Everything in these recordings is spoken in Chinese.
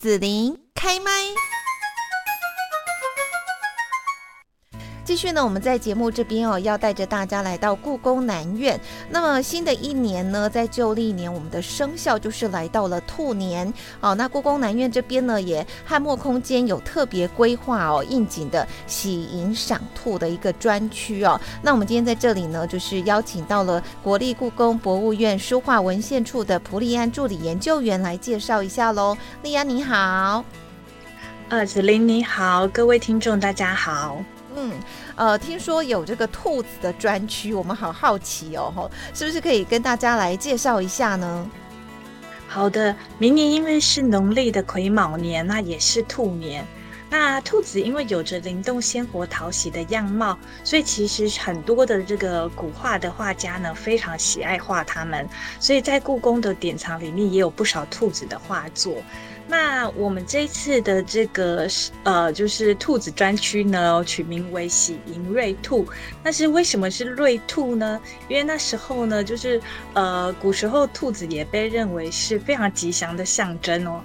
子琳开麦。继续呢，我们在节目这边哦，要带着大家来到故宫南院。那么新的一年呢，在旧历年，我们的生肖就是来到了兔年。好，那故宫南院这边呢，也汉墨空间有特别规划哦，应景的喜迎赏兔的一个专区哦。那我们今天在这里呢，就是邀请到了国立故宫博物院书画文献处的蒲丽安助理研究员来介绍一下喽。丽安你好，呃，子琳你好，各位听众大家好。嗯，呃，听说有这个兔子的专区，我们好好奇哦，是不是可以跟大家来介绍一下呢？好的，明年因为是农历的癸卯年，那也是兔年。那兔子因为有着灵动、鲜活、讨喜的样貌，所以其实很多的这个古画的画家呢，非常喜爱画它们。所以在故宫的典藏里面，也有不少兔子的画作。那我们这一次的这个呃，就是兔子专区呢，取名为“喜迎瑞兔”。那是为什么是瑞兔呢？因为那时候呢，就是呃，古时候兔子也被认为是非常吉祥的象征哦。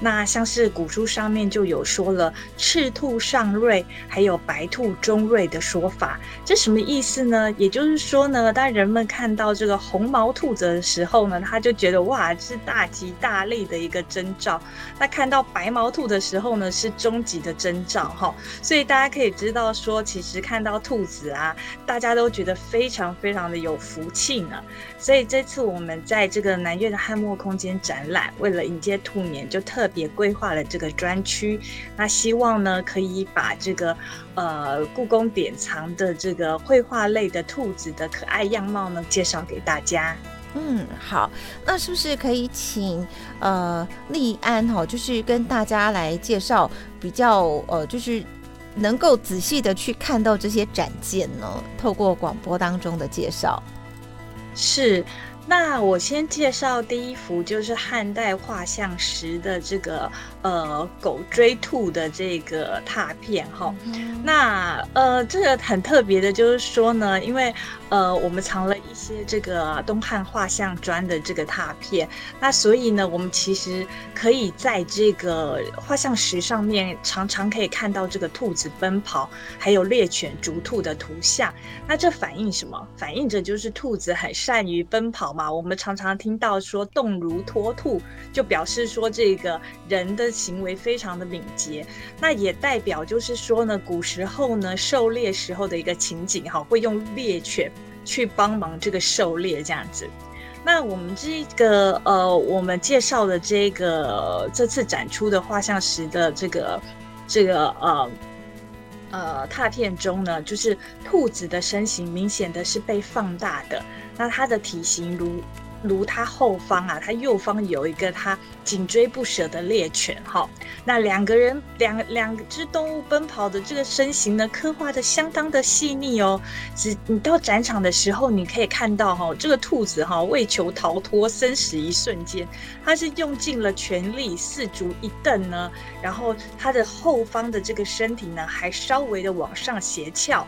那像是古书上面就有说了“赤兔上瑞”还有“白兔中瑞”的说法，这什么意思呢？也就是说呢，当人们看到这个红毛兔子的时候呢，他就觉得哇，这是大吉大利的一个征兆；那看到白毛兔的时候呢，是终极的征兆哈。所以大家可以知道说，其实看到兔子啊，大家都觉得非常非常的有福气呢。所以这次我们在这个南越的汉墨空间展览，为了迎接兔年，就特别规划了这个专区。那希望呢，可以把这个呃故宫典藏的这个绘画类的兔子的可爱样貌呢，介绍给大家。嗯，好，那是不是可以请呃丽安哈，就是跟大家来介绍比较呃，就是能够仔细的去看到这些展件呢？透过广播当中的介绍。是，那我先介绍第一幅，就是汉代画像石的这个呃狗追兔的这个拓片哈。嗯、那呃这个很特别的，就是说呢，因为呃我们藏了一些这个东汉画像砖的这个拓片，那所以呢，我们其实可以在这个画像石上面常常可以看到这个兔子奔跑，还有猎犬逐兔的图像。那这反映什么？反映着就是兔子很。善于奔跑嘛，我们常常听到说动如脱兔，就表示说这个人的行为非常的敏捷。那也代表就是说呢，古时候呢狩猎时候的一个情景哈，会用猎犬去帮忙这个狩猎这样子。那我们这个呃，我们介绍的这个这次展出的画像石的这个这个呃。呃，拓片中呢，就是兔子的身形明显的是被放大的，那它的体型如。如它后方啊，它右方有一个它紧追不舍的猎犬哈。那两个人两两只动物奔跑的这个身形呢，刻画的相当的细腻哦。只你到展场的时候，你可以看到哈，这个兔子哈为求逃脱生死一瞬间，它是用尽了全力，四足一蹬呢，然后它的后方的这个身体呢还稍微的往上斜翘，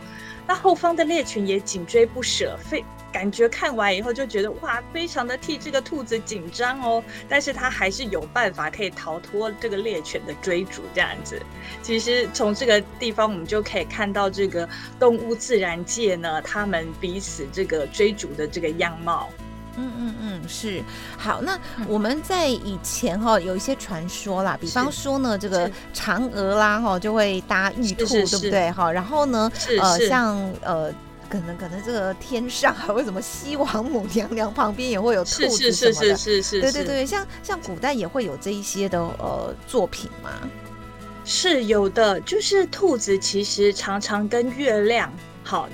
那后方的猎犬也紧追不舍，非。感觉看完以后就觉得哇，非常的替这个兔子紧张哦，但是它还是有办法可以逃脱这个猎犬的追逐，这样子。其实从这个地方我们就可以看到这个动物自然界呢，它们彼此这个追逐的这个样貌。嗯嗯嗯，是。好，那我们在以前哈有一些传说啦，比方说呢，这个嫦娥啦哈就会搭玉兔，对不对？哈，然后呢，呃，像呃。可能可能这个天上还会什么西王母娘娘旁边也会有兔子什么的，是是是是是，对对对，像像古代也会有这一些的呃作品吗？是有的，就是兔子其实常常跟月亮好。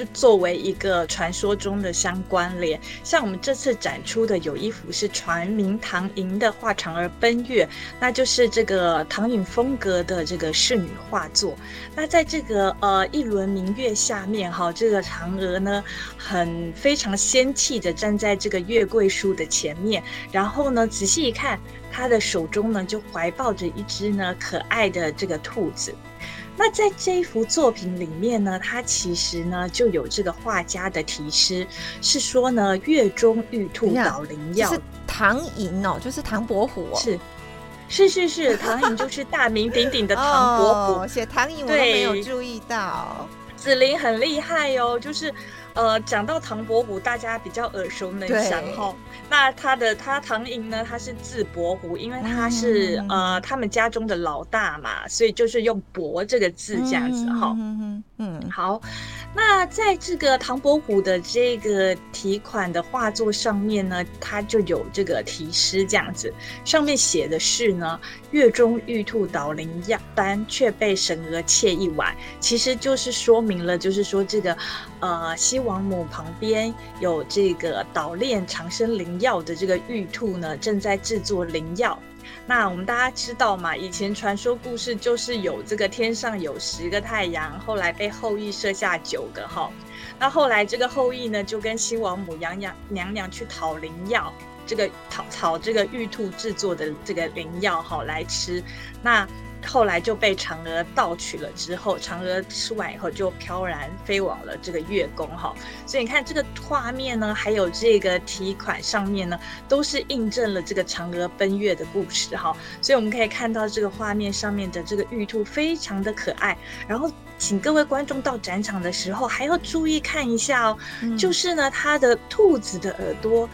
就作为一个传说中的相关联，像我们这次展出的有一幅是传名唐寅的画嫦娥奔月，那就是这个唐寅风格的这个仕女画作。那在这个呃一轮明月下面哈，这个嫦娥呢很非常仙气的站在这个月桂树的前面，然后呢仔细一看，她的手中呢就怀抱着一只呢可爱的这个兔子。那在这一幅作品里面呢，它其实呢就有这个画家的题诗，是说呢月中玉兔捣灵药。是唐寅哦，就是唐伯虎哦。是，是是是，唐寅就是大名鼎鼎的唐伯虎。写、哦、唐寅我都没有注意到。子琳很厉害哦，就是。呃，讲到唐伯虎，大家比较耳熟能详哈。那他的他唐寅呢，他是字伯虎，因为他是、嗯、呃他们家中的老大嘛，所以就是用伯这个字这样子哈。嗯嗯，好。那在这个唐伯虎的这个题款的画作上面呢，它就有这个题诗这样子，上面写的是呢：月中玉兔捣灵药丹，却被神娥窃一碗。其实就是说明了，就是说这个呃西王母旁边有这个捣炼长生灵药的这个玉兔呢，正在制作灵药。那我们大家知道嘛，以前传说故事就是有这个天上有十个太阳，后来被后羿射下九个哈。那后来这个后羿呢，就跟西王母娘娘娘娘去讨灵药，这个讨讨这个玉兔制作的这个灵药哈来吃。那后来就被嫦娥盗取了，之后嫦娥吃完以后就飘然飞往了这个月宫哈，所以你看这个画面呢，还有这个题款上面呢，都是印证了这个嫦娥奔月的故事哈，所以我们可以看到这个画面上面的这个玉兔非常的可爱，然后请各位观众到展场的时候还要注意看一下哦，嗯、就是呢它的兔子的耳朵。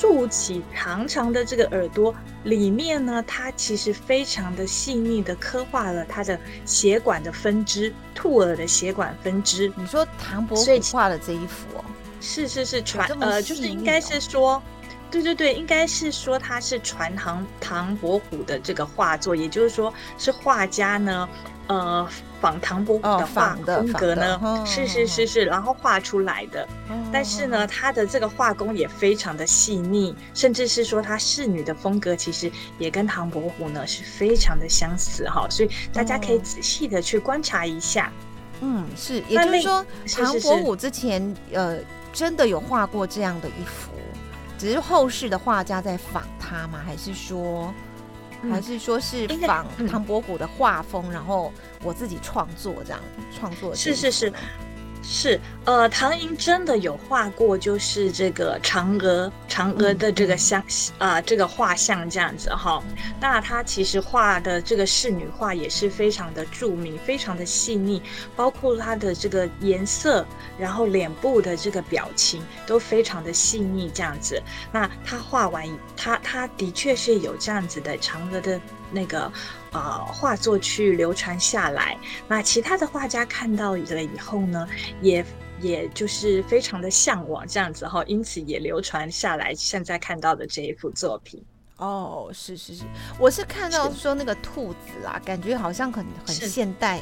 竖起长长的这个耳朵，里面呢，它其实非常的细腻的刻画了它的血管的分支，兔耳的血管分支。你说唐伯虎画的这一幅哦？是是是传呃，就是应该是说，对对对，应该是说他是传唐唐伯虎的这个画作，也就是说是画家呢。呃，仿唐伯虎的画风格呢，哦、是是是是，然后画出来的。哦、但是呢，他的这个画工也非常的细腻，甚至是说他仕女的风格，其实也跟唐伯虎呢是非常的相似哈。所以大家可以仔细的去观察一下。嗯，是，也就是说，唐伯虎之前呃真的有画过这样的一幅，只是后世的画家在仿他吗？还是说？还是说是仿唐伯虎的画风，嗯、然后我自己创作这样创作。是是是。是，呃，唐寅真的有画过，就是这个嫦娥，嫦娥的这个像，啊、这个画像这样子哈。那他其实画的这个仕女画也是非常的著名，非常的细腻，包括他的这个颜色，然后脸部的这个表情都非常的细腻这样子。那他画完，他他的确是有这样子的嫦娥的。那个呃画作去流传下来，那其他的画家看到了以后呢，也也就是非常的向往这样子哈，因此也流传下来。现在看到的这一幅作品，哦，是是是，我是看到说那个兔子啊，感觉好像很很现代，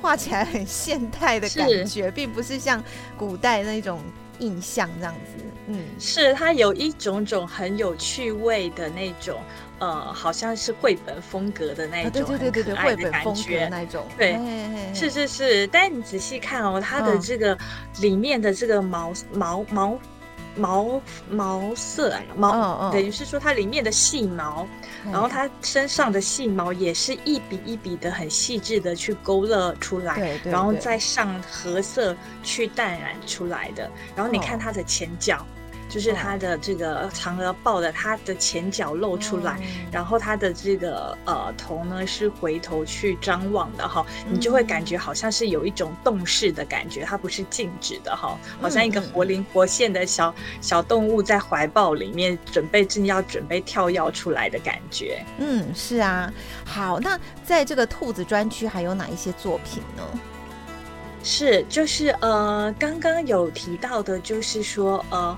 画起来很现代的感觉，并不是像古代那种印象这样子。嗯，是它有一种种很有趣味的那种。呃，好像是绘本风格的那一种，对对对对，绘本风格的那种，对，嘿嘿嘿是是是。但你仔细看哦，它的这个里面的这个毛毛毛毛毛色啊，毛，哦哦、等于是说它里面的细毛，嗯、然后它身上的细毛也是一笔一笔的很细致的去勾勒出来，对对对，然后再上褐色去淡染出来的。然后你看它的前脚。哦就是它的这个嫦娥抱的，它的前脚露出来，嗯、然后它的这个呃头呢是回头去张望的哈，你就会感觉好像是有一种动势的感觉，它不是静止的哈，好像一个活灵活现的小小动物在怀抱里面，准备正要准备跳跃出来的感觉。嗯，是啊。好，那在这个兔子专区还有哪一些作品呢？是，就是呃，刚刚有提到的，就是说呃。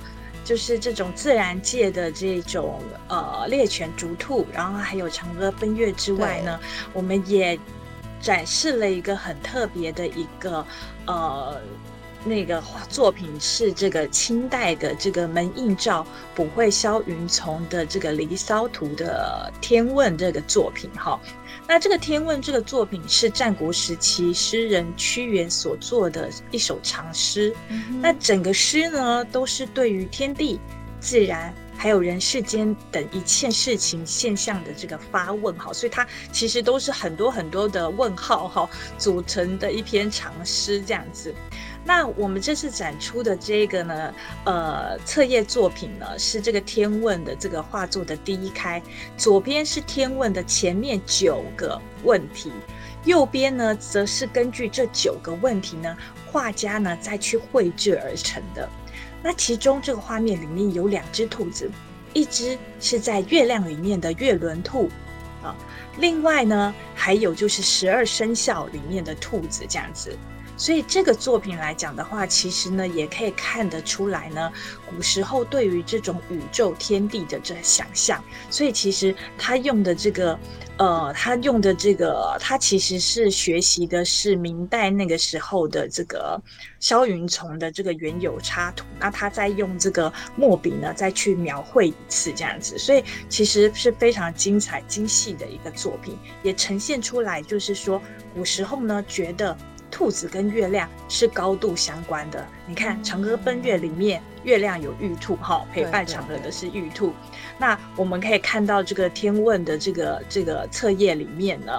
就是这种自然界的这种呃猎犬逐兔，然后还有嫦娥奔月之外呢，我们也展示了一个很特别的一个呃那个作品，是这个清代的这个门印照补会萧云从的这个《离骚图》的天问这个作品哈。那这个《天问》这个作品是战国时期诗人屈原所作的一首长诗。嗯、那整个诗呢，都是对于天地、自然、还有人世间等一切事情现象的这个发问哈，所以它其实都是很多很多的问号哈组成的一篇长诗这样子。那我们这次展出的这个呢，呃，册页作品呢是这个天问的这个画作的第一开，左边是天问的前面九个问题，右边呢则是根据这九个问题呢，画家呢再去绘制而成的。那其中这个画面里面有两只兔子，一只是在月亮里面的月轮兔啊，另外呢还有就是十二生肖里面的兔子这样子。所以这个作品来讲的话，其实呢也可以看得出来呢，古时候对于这种宇宙天地的这想象。所以其实他用的这个，呃，他用的这个，他其实是学习的是明代那个时候的这个萧云丛的这个原有插图。那他再用这个墨笔呢，再去描绘一次这样子。所以其实是非常精彩精细的一个作品，也呈现出来就是说，古时候呢觉得。兔子跟月亮是高度相关的。你看《嫦娥奔月》里面，月亮有玉兔，哈，陪伴嫦娥的是玉兔。那我们可以看到这个天问的这个这个册页里面呢，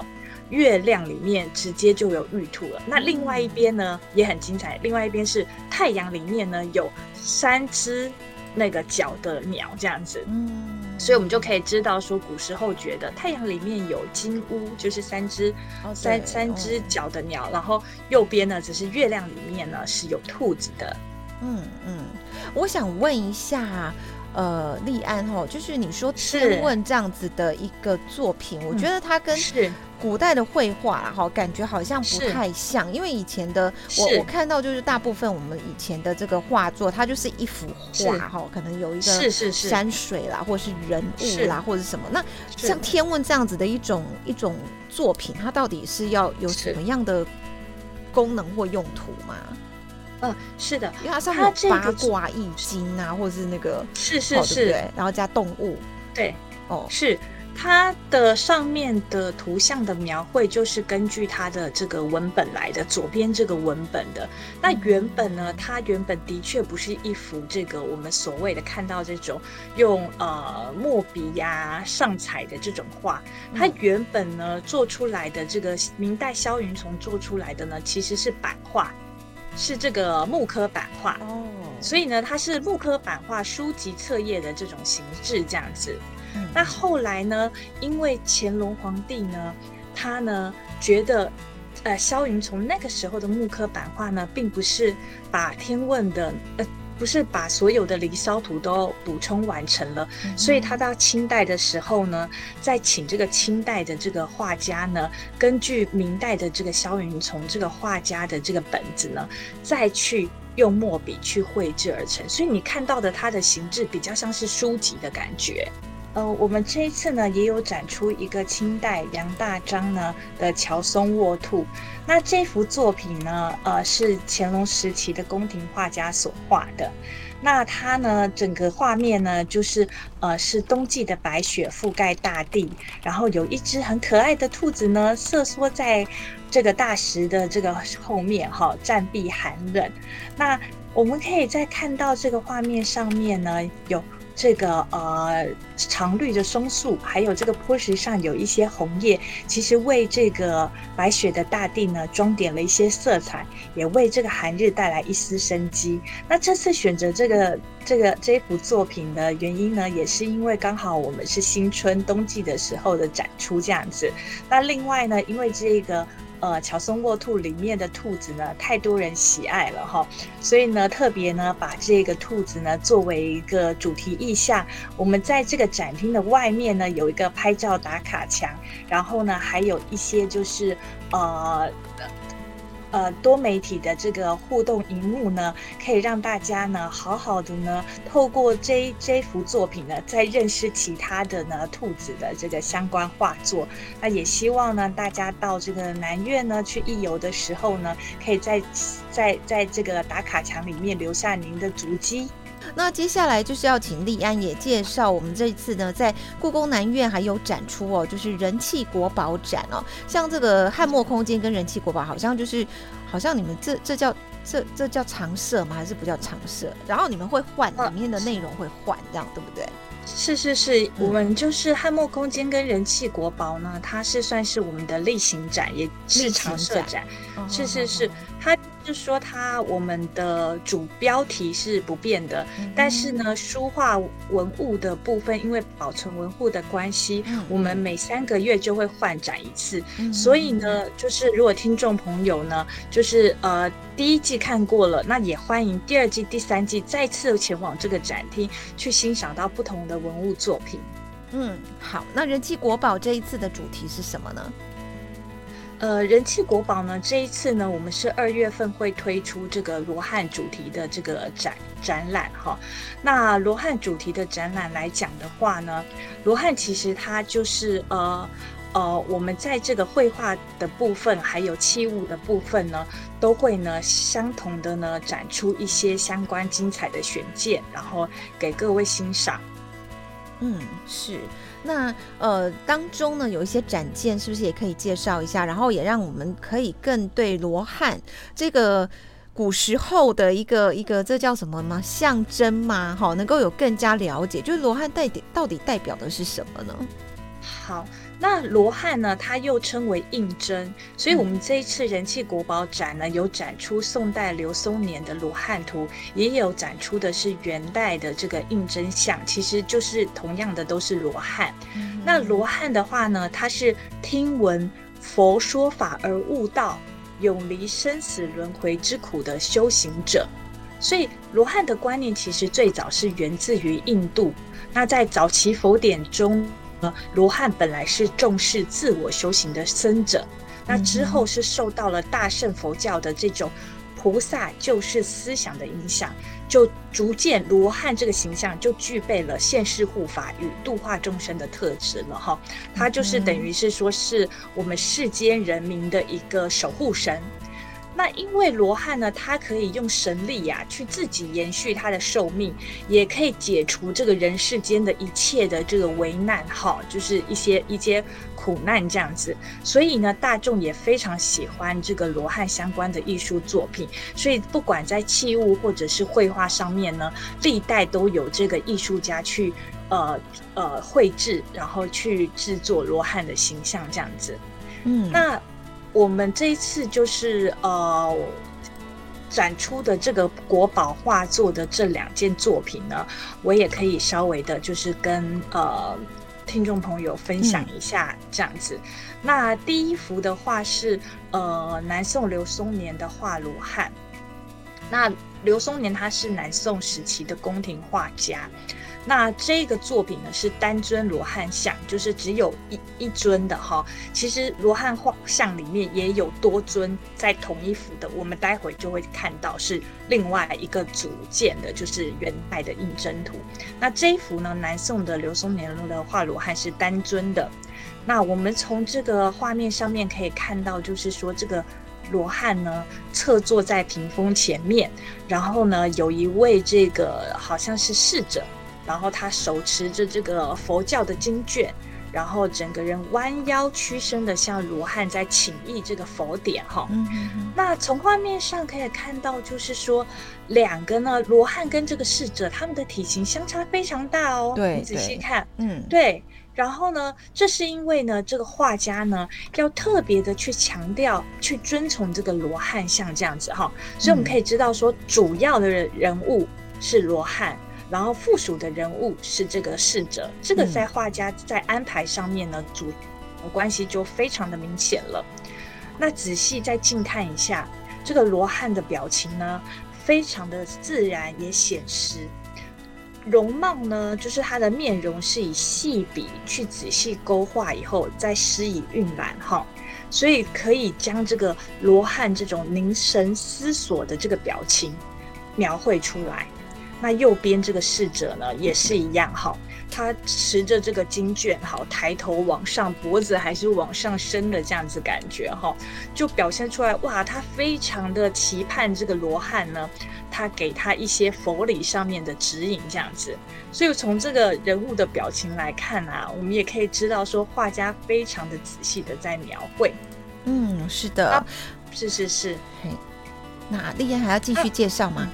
月亮里面直接就有玉兔了。那另外一边呢也很精彩，另外一边是太阳里面呢有三只那个角的鸟这样子。嗯。所以，我们就可以知道说，古时候觉得太阳里面有金乌，就是三只、哦、三三只脚的鸟，然后右边呢，只是月亮里面呢是有兔子的。嗯嗯，我想问一下，呃，立安哈，就是你说天问这样子的一个作品，我觉得它跟是。古代的绘画哈，感觉好像不太像，因为以前的我我看到就是大部分我们以前的这个画作，它就是一幅画哈，可能有一个山水啦，或者是人物啦，或者是什么。那像天问这样子的一种一种作品，它到底是要有什么样的功能或用途吗？嗯，是的，因为它上面有八卦易经啊，或者是那个是是是，对，然后加动物，对，哦，是。它的上面的图像的描绘就是根据它的这个文本来的，左边这个文本的。那原本呢，它原本的确不是一幅这个我们所谓的看到这种用呃墨笔呀上彩的这种画。它原本呢做出来的这个明代萧云从做出来的呢，其实是版画，是这个木刻版画。哦，所以呢，它是木刻版画书籍册页的这种形制这样子。那后来呢？因为乾隆皇帝呢，他呢觉得，呃，萧云从那个时候的木刻版画呢，并不是把天问的，呃，不是把所有的《离骚图》都补充完成了，嗯、所以他到清代的时候呢，再请这个清代的这个画家呢，根据明代的这个萧云从这个画家的这个本子呢，再去用墨笔去绘制而成，所以你看到的它的形制比较像是书籍的感觉。呃，我们这一次呢也有展出一个清代杨大章呢的乔松卧兔。那这幅作品呢，呃，是乾隆时期的宫廷画家所画的。那它呢，整个画面呢，就是呃，是冬季的白雪覆盖大地，然后有一只很可爱的兔子呢，瑟缩在这个大石的这个后面，哈，暂避寒冷。那我们可以再看到这个画面上面呢，有。这个呃常绿的松树，还有这个坡石上有一些红叶，其实为这个白雪的大地呢装点了一些色彩，也为这个寒日带来一丝生机。那这次选择这个这个这幅作品的原因呢，也是因为刚好我们是新春冬季的时候的展出这样子。那另外呢，因为这个。呃，乔松卧兔里面的兔子呢，太多人喜爱了哈，所以呢，特别呢，把这个兔子呢作为一个主题意象。我们在这个展厅的外面呢，有一个拍照打卡墙，然后呢，还有一些就是呃。呃，多媒体的这个互动荧幕呢，可以让大家呢好好的呢，透过这这幅作品呢，再认识其他的呢兔子的这个相关画作。那也希望呢，大家到这个南苑呢去一游的时候呢，可以在在在这个打卡墙里面留下您的足迹。那接下来就是要请立安也介绍我们这一次呢，在故宫南院还有展出哦，就是人气国宝展哦。像这个汉墨空间跟人气国宝，好像就是好像你们这这叫这这叫常设吗？还是不叫常设？然后你们会换里面的内容会换，这样对不对？是是是，嗯、我们就是汉墨空间跟人气国宝呢，它是算是我们的例行展，也是常设展。展是是是，它。是说他我们的主标题是不变的，嗯、但是呢，书画文物的部分，因为保存文物的关系，嗯、我们每三个月就会换展一次。嗯、所以呢，就是如果听众朋友呢，就是呃第一季看过了，那也欢迎第二季、第三季再次前往这个展厅去欣赏到不同的文物作品。嗯，好，那人气国宝这一次的主题是什么呢？呃，人气国宝呢，这一次呢，我们是二月份会推出这个罗汉主题的这个展展览哈。那罗汉主题的展览来讲的话呢，罗汉其实它就是呃呃，我们在这个绘画的部分还有器物的部分呢，都会呢相同的呢展出一些相关精彩的选件，然后给各位欣赏。嗯，是。那呃，当中呢有一些展件，是不是也可以介绍一下？然后也让我们可以更对罗汉这个古时候的一个一个这叫什么吗？象征吗？好，能够有更加了解，就是罗汉代底到底代表的是什么呢？好。那罗汉呢，它又称为应真，所以我们这一次人气国宝展呢，有展出宋代刘松年的罗汉图，也有展出的是元代的这个应真像，其实就是同样的都是罗汉。嗯、那罗汉的话呢，他是听闻佛说法而悟道，永离生死轮回之苦的修行者，所以罗汉的观念其实最早是源自于印度。那在早期佛典中。罗汉本来是重视自我修行的僧者，那之后是受到了大乘佛教的这种菩萨救世思想的影响，就逐渐罗汉这个形象就具备了现世护法与度化众生的特质了哈，他就是等于是说是我们世间人民的一个守护神。那因为罗汉呢，他可以用神力呀、啊，去自己延续他的寿命，也可以解除这个人世间的一切的这个危难，哈，就是一些一些苦难这样子。所以呢，大众也非常喜欢这个罗汉相关的艺术作品。所以不管在器物或者是绘画上面呢，历代都有这个艺术家去呃呃绘制，然后去制作罗汉的形象这样子。嗯，那。我们这一次就是呃展出的这个国宝画作的这两件作品呢，我也可以稍微的，就是跟呃听众朋友分享一下这样子。那第一幅的话是呃南宋刘松年的画罗汉。那刘松年他是南宋时期的宫廷画家。那这个作品呢是单尊罗汉像，就是只有一一尊的哈。其实罗汉画像里面也有多尊在同一幅的，我们待会就会看到是另外一个组件的，就是元代的胤禛图。那这一幅呢，南宋的刘松年的画罗汉是单尊的。那我们从这个画面上面可以看到，就是说这个罗汉呢侧坐在屏风前面，然后呢有一位这个好像是侍者。然后他手持着这个佛教的经卷，然后整个人弯腰屈身的向罗汉在请益这个佛典哈。嗯嗯嗯。那从画面上可以看到，就是说两个呢，罗汉跟这个侍者，他们的体型相差非常大哦。对，你仔细看，嗯，对。然后呢，这是因为呢，这个画家呢要特别的去强调，去遵从这个罗汉像这样子哈。所以我们可以知道说，主要的人人物是罗汉。然后附属的人物是这个侍者，这个在画家在安排上面呢，主关系就非常的明显了。那仔细再近看一下这个罗汉的表情呢，非常的自然也写实，容貌呢就是他的面容是以细笔去仔细勾画以后再施以晕染哈，所以可以将这个罗汉这种凝神思索的这个表情描绘出来。那右边这个侍者呢，也是一样哈，他持着这个经卷，好，抬头往上，脖子还是往上升的这样子感觉哈，就表现出来哇，他非常的期盼这个罗汉呢，他给他一些佛理上面的指引这样子，所以从这个人物的表情来看啊，我们也可以知道说画家非常的仔细的在描绘。嗯，是的，是是是，嘿，那丽安还要继续介绍吗？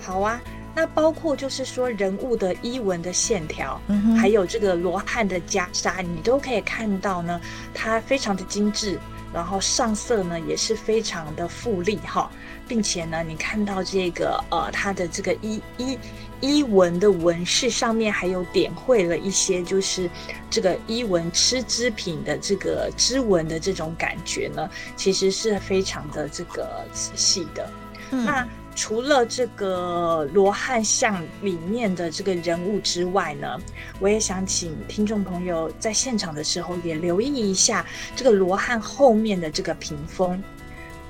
好啊。那包括就是说人物的衣纹的线条，嗯，还有这个罗汉的袈裟，你都可以看到呢，它非常的精致，然后上色呢也是非常的富丽哈，并且呢，你看到这个呃它的这个衣衣衣纹的纹饰上面还有点绘了一些就是这个衣纹织织品的这个织纹的这种感觉呢，其实是非常的这个仔细的，嗯、那。除了这个罗汉像里面的这个人物之外呢，我也想请听众朋友在现场的时候也留意一下这个罗汉后面的这个屏风。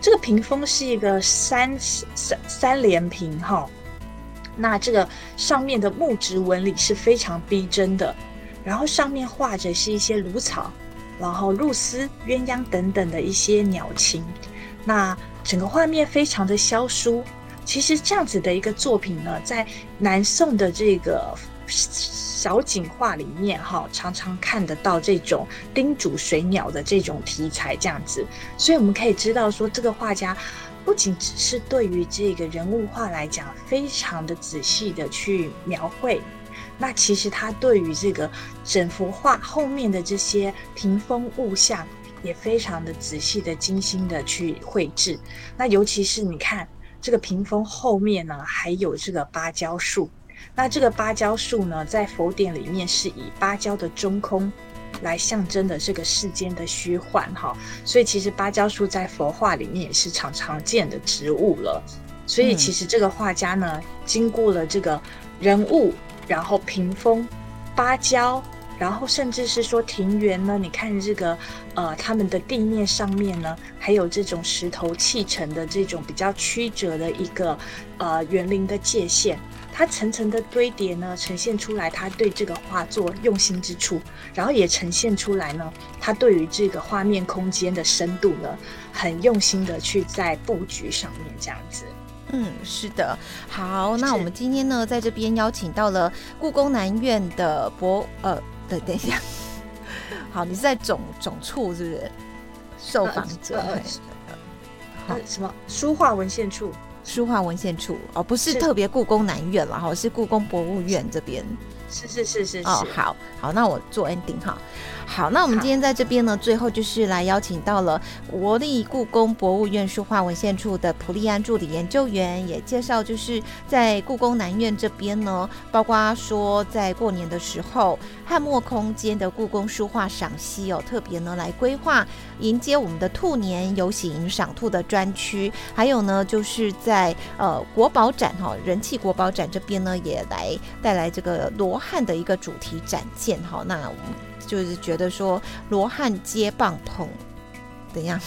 这个屏风是一个三三三连屏哈，那这个上面的木质纹理是非常逼真的，然后上面画着是一些芦草，然后鹭鸶、鸳鸯等等的一些鸟禽，那整个画面非常的萧疏。其实这样子的一个作品呢，在南宋的这个小景画里面，哈，常常看得到这种叮嘱水鸟的这种题材，这样子。所以我们可以知道说，这个画家不仅只是对于这个人物画来讲，非常的仔细的去描绘，那其实他对于这个整幅画后面的这些屏风物象，也非常的仔细的、精心的去绘制。那尤其是你看。这个屏风后面呢，还有这个芭蕉树。那这个芭蕉树呢，在佛典里面是以芭蕉的中空来象征的这个世间的虚幻哈。所以其实芭蕉树在佛画里面也是常常见的植物了。所以其实这个画家呢，经过了这个人物，然后屏风、芭蕉。然后甚至是说庭园呢，你看这个，呃，他们的地面上面呢，还有这种石头砌成的这种比较曲折的一个，呃，园林的界限，它层层的堆叠呢，呈现出来他对这个画作用心之处，然后也呈现出来呢，他对于这个画面空间的深度呢，很用心的去在布局上面这样子。嗯，是的，好，那我们今天呢，在这边邀请到了故宫南院的博，呃。对，等一下。好，你是在总总处是不是？受访者？好，什么？书画文献处？书画文献处？哦，不是特别故宫南院了哈，是故宫博物院这边。是是是是，是哦，好好，那我做 ending 哈。好，那我们今天在这边呢，最后就是来邀请到了国立故宫博物院书画文献处的普利安助理研究员，也介绍就是在故宫南院这边呢，包括说在过年的时候，汉末空间的故宫书画赏析哦，特别呢来规划迎接我们的兔年游行赏兔的专区，还有呢就是在呃国宝展哈、人气国宝展这边呢也来带来这个罗汉的一个主题展件哈、那。就是觉得说罗汉接棒痛，等一下，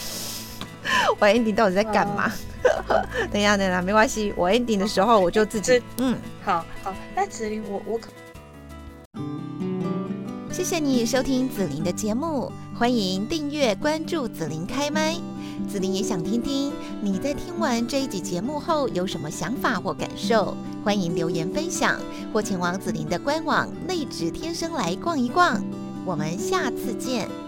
我 ending 到底在干嘛？等一下，等一下，没关系，我 ending 的时候我就自己，嗯，好好。那子琳，我我可，谢谢你收听子琳的节目，欢迎订阅关注子琳开麦。子琳也想听听你在听完这一集节目后有什么想法或感受，欢迎留言分享或前往子琳的官网内指天生来逛一逛。我们下次见。